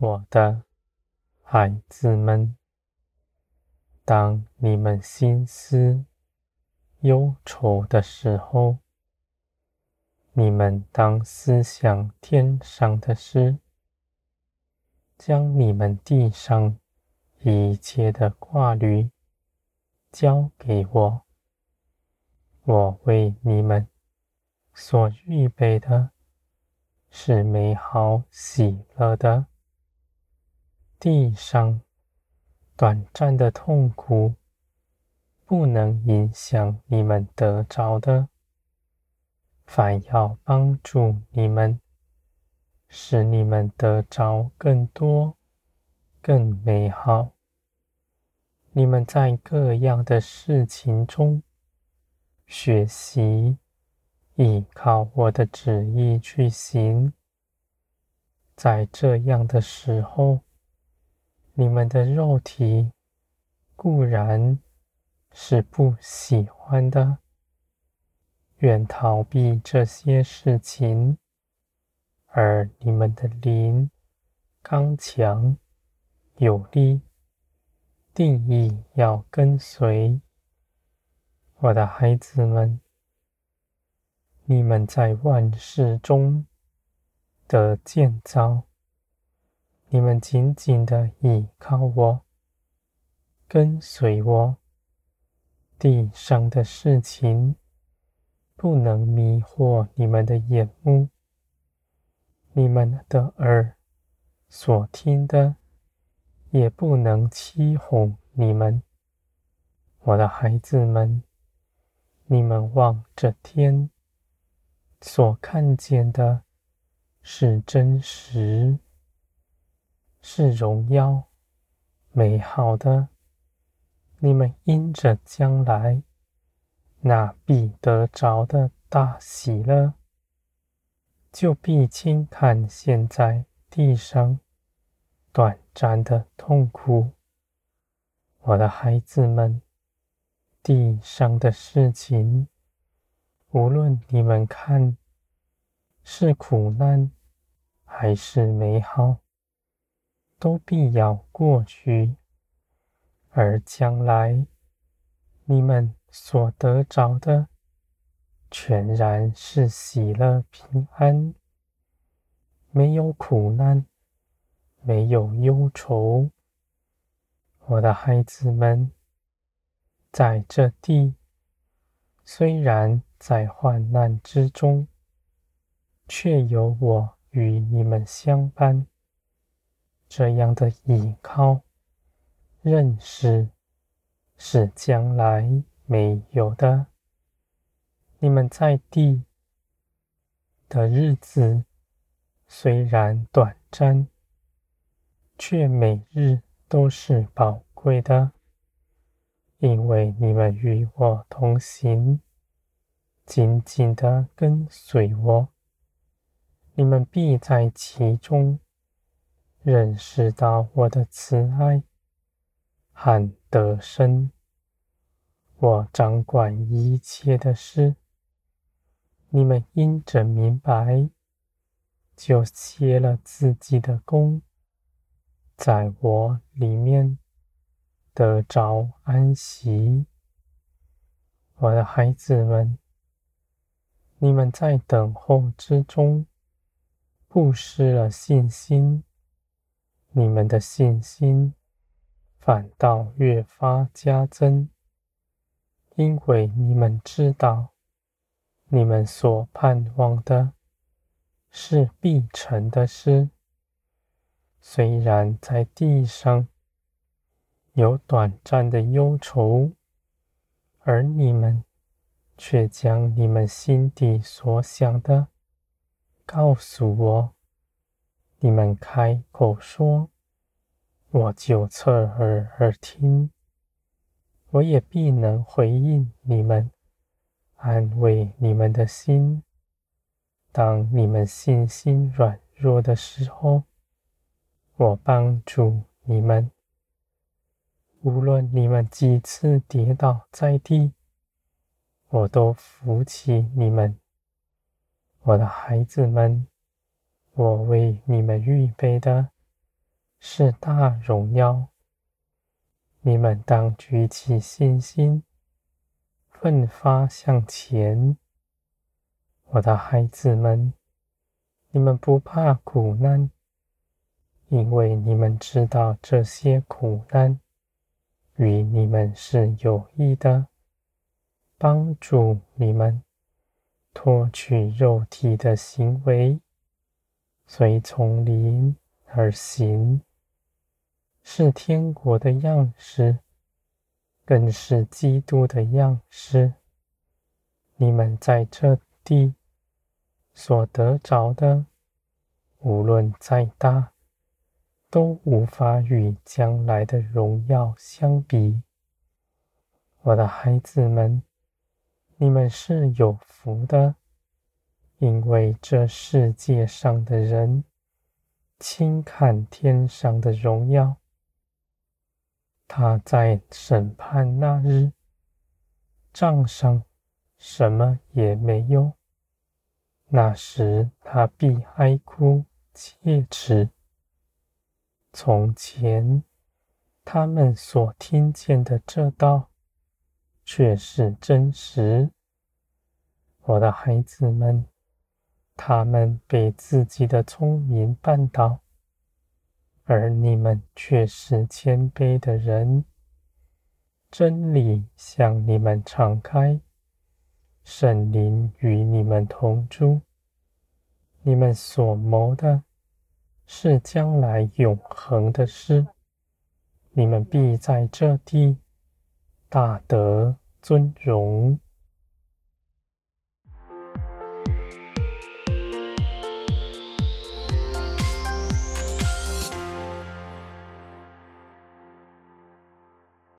我的孩子们，当你们心思忧愁的时候，你们当思想天上的事，将你们地上一切的挂虑交给我。我为你们所预备的是美好喜乐的。地上短暂的痛苦不能影响你们得着的。反要帮助你们，使你们得着更多、更美好。你们在各样的事情中学习，依靠我的旨意去行。在这样的时候，你们的肉体固然是不喜欢的。愿逃避这些事情，而你们的灵刚强有力，定意要跟随。我的孩子们，你们在万事中的建造，你们紧紧的依靠我，跟随我，地上的事情。不能迷惑你们的眼目，你们的耳所听的，也不能欺哄你们。我的孩子们，你们望着天所看见的，是真实，是荣耀，美好的。你们因着将来。那必得着的大喜乐，就必轻看现在地上短暂的痛苦。我的孩子们，地上的事情，无论你们看是苦难还是美好，都必要过去，而将来你们。所得着的，全然是喜乐平安，没有苦难，没有忧愁。我的孩子们，在这地，虽然在患难之中，却有我与你们相伴。这样的依靠、认识，是将来。没有的，你们在地的日子虽然短暂，却每日都是宝贵的，因为你们与我同行，紧紧的跟随我，你们必在其中认识到我的慈爱和得胜。我掌管一切的事，你们因着明白，就歇了自己的工，在我里面得着安息。我的孩子们，你们在等候之中，不失了信心，你们的信心反倒越发加增。因为你们知道，你们所盼望的是必成的事。虽然在地上有短暂的忧愁，而你们却将你们心底所想的告诉我，你们开口说，我就侧耳而听。我也必能回应你们，安慰你们的心。当你们信心软弱的时候，我帮助你们。无论你们几次跌倒在地，我都扶起你们。我的孩子们，我为你们预备的是大荣耀。你们当举起信心，奋发向前。我的孩子们，你们不怕苦难，因为你们知道这些苦难与你们是有益的，帮助你们脱去肉体的行为，随从灵而行。是天国的样式，更是基督的样式。你们在这地所得着的，无论再大，都无法与将来的荣耀相比。我的孩子们，你们是有福的，因为这世界上的人轻看天上的荣耀。他在审判那日，账上什么也没有。那时他必哀哭切齿。从前他们所听见的这道，却是真实。我的孩子们，他们被自己的聪明绊倒。而你们却是谦卑的人，真理向你们敞开，圣灵与你们同住。你们所谋的是将来永恒的事，你们必在这地大得尊荣。